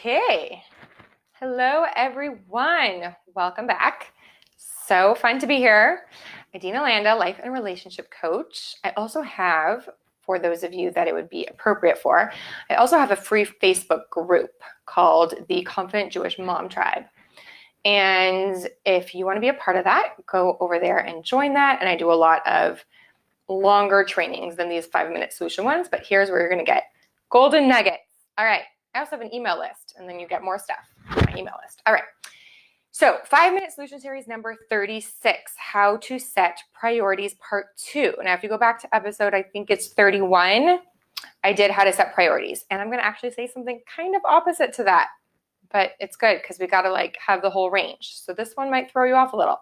Okay. Hello, everyone. Welcome back. So fun to be here. Adina Landa, life and relationship coach. I also have, for those of you that it would be appropriate for, I also have a free Facebook group called the Confident Jewish Mom Tribe. And if you want to be a part of that, go over there and join that. And I do a lot of longer trainings than these five minute solution ones, but here's where you're going to get golden nuggets. All right. I also have an email list, and then you get more stuff my email list. All right. So, five minute solution series number 36 How to Set Priorities Part Two. Now, if you go back to episode, I think it's 31, I did how to set priorities. And I'm going to actually say something kind of opposite to that, but it's good because we got to like have the whole range. So, this one might throw you off a little.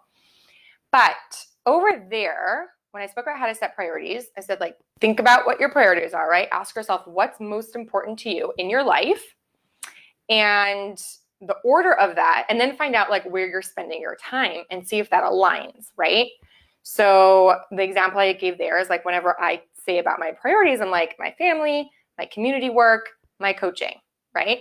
But over there, when I spoke about how to set priorities, I said, like, think about what your priorities are, right? Ask yourself what's most important to you in your life and the order of that, and then find out like where you're spending your time and see if that aligns, right? So the example I gave there is like whenever I say about my priorities, I'm like my family, my community work, my coaching, right?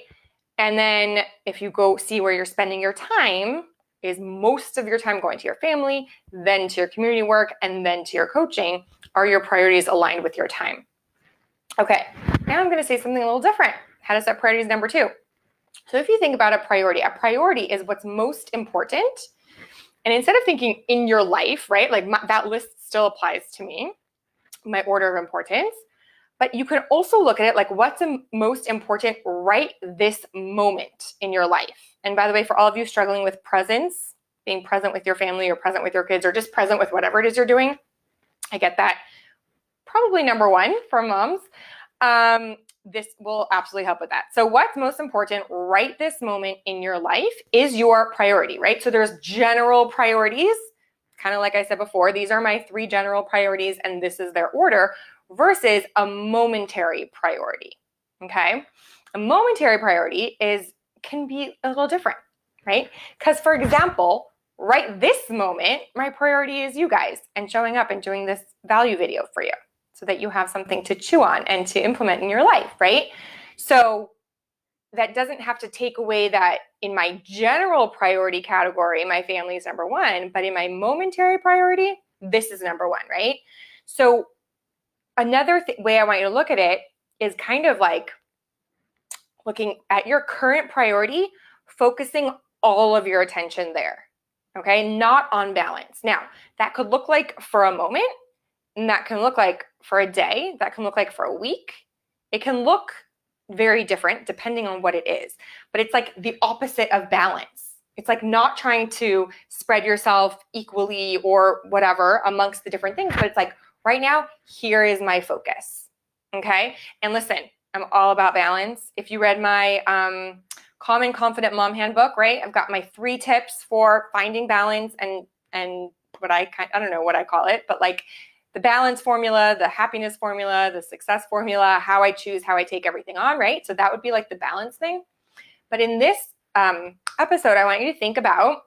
And then if you go see where you're spending your time, is most of your time going to your family, then to your community work, and then to your coaching? Are your priorities aligned with your time? Okay, now I'm going to say something a little different. How to set priorities number two. So if you think about a priority, a priority is what's most important. And instead of thinking in your life, right, like my, that list still applies to me, my order of importance. But you can also look at it like what's most important right this moment in your life. And by the way, for all of you struggling with presence, being present with your family or present with your kids or just present with whatever it is you're doing, I get that. Probably number one for moms. Um, this will absolutely help with that. So, what's most important right this moment in your life is your priority, right? So, there's general priorities, kind of like I said before, these are my three general priorities, and this is their order, versus a momentary priority. Okay. A momentary priority is can be a little different, right? Because, for example, right this moment, my priority is you guys and showing up and doing this value video for you so that you have something to chew on and to implement in your life, right? So, that doesn't have to take away that in my general priority category, my family is number one, but in my momentary priority, this is number one, right? So, another th- way I want you to look at it is kind of like looking at your current priority, focusing all of your attention there. Okay, not on balance. Now, that could look like for a moment, and that can look like for a day, that can look like for a week. It can look very different depending on what it is, but it's like the opposite of balance. It's like not trying to spread yourself equally or whatever amongst the different things, but it's like right now, here is my focus. Okay. And listen, I'm all about balance. If you read my um, Calm and Confident Mom Handbook, right? I've got my three tips for finding balance and and what I I don't know what I call it, but like the balance formula, the happiness formula, the success formula, how I choose, how I take everything on, right? So that would be like the balance thing. But in this um, episode, I want you to think about,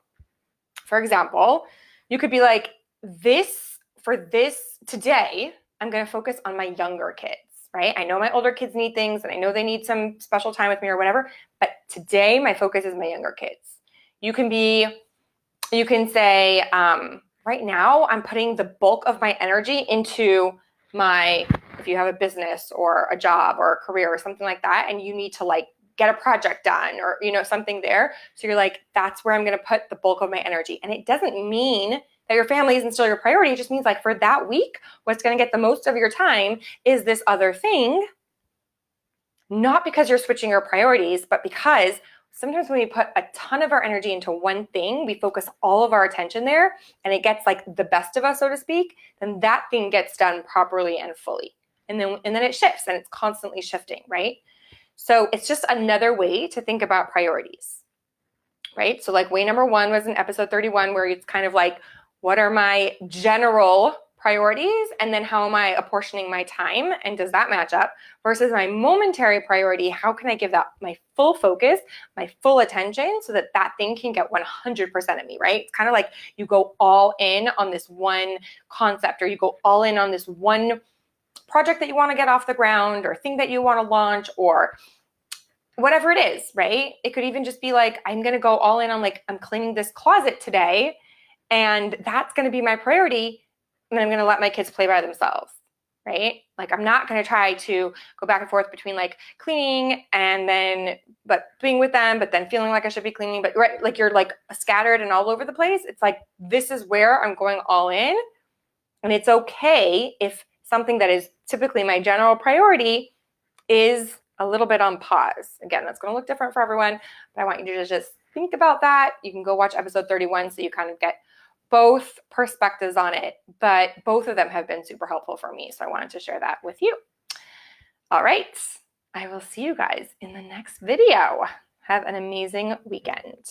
for example, you could be like, this for this today, I'm going to focus on my younger kids right? I know my older kids need things and I know they need some special time with me or whatever, but today my focus is my younger kids. You can be, you can say, um, right now I'm putting the bulk of my energy into my, if you have a business or a job or a career or something like that, and you need to like get a project done or, you know, something there. So you're like, that's where I'm going to put the bulk of my energy. And it doesn't mean that your family isn't still your priority. It just means like for that week, what's going to get the most of your time is this other thing. Not because you're switching your priorities, but because sometimes when we put a ton of our energy into one thing, we focus all of our attention there and it gets like the best of us, so to speak, then that thing gets done properly and fully. And then and then it shifts and it's constantly shifting, right? So it's just another way to think about priorities. Right? So like way number 1 was in episode 31 where it's kind of like what are my general priorities and then how am i apportioning my time and does that match up versus my momentary priority how can i give that my full focus my full attention so that that thing can get 100% of me right it's kind of like you go all in on this one concept or you go all in on this one project that you want to get off the ground or thing that you want to launch or whatever it is, right? It could even just be like, I'm going to go all in on like, I'm cleaning this closet today, and that's going to be my priority. And I'm going to let my kids play by themselves, right? Like, I'm not going to try to go back and forth between like cleaning and then, but being with them, but then feeling like I should be cleaning, but right, like you're like scattered and all over the place. It's like, this is where I'm going all in. And it's okay if something that is typically my general priority is a little bit on pause. Again, that's going to look different for everyone, but I want you to just think about that. You can go watch episode 31 so you kind of get both perspectives on it, but both of them have been super helpful for me. So I wanted to share that with you. All right. I will see you guys in the next video. Have an amazing weekend.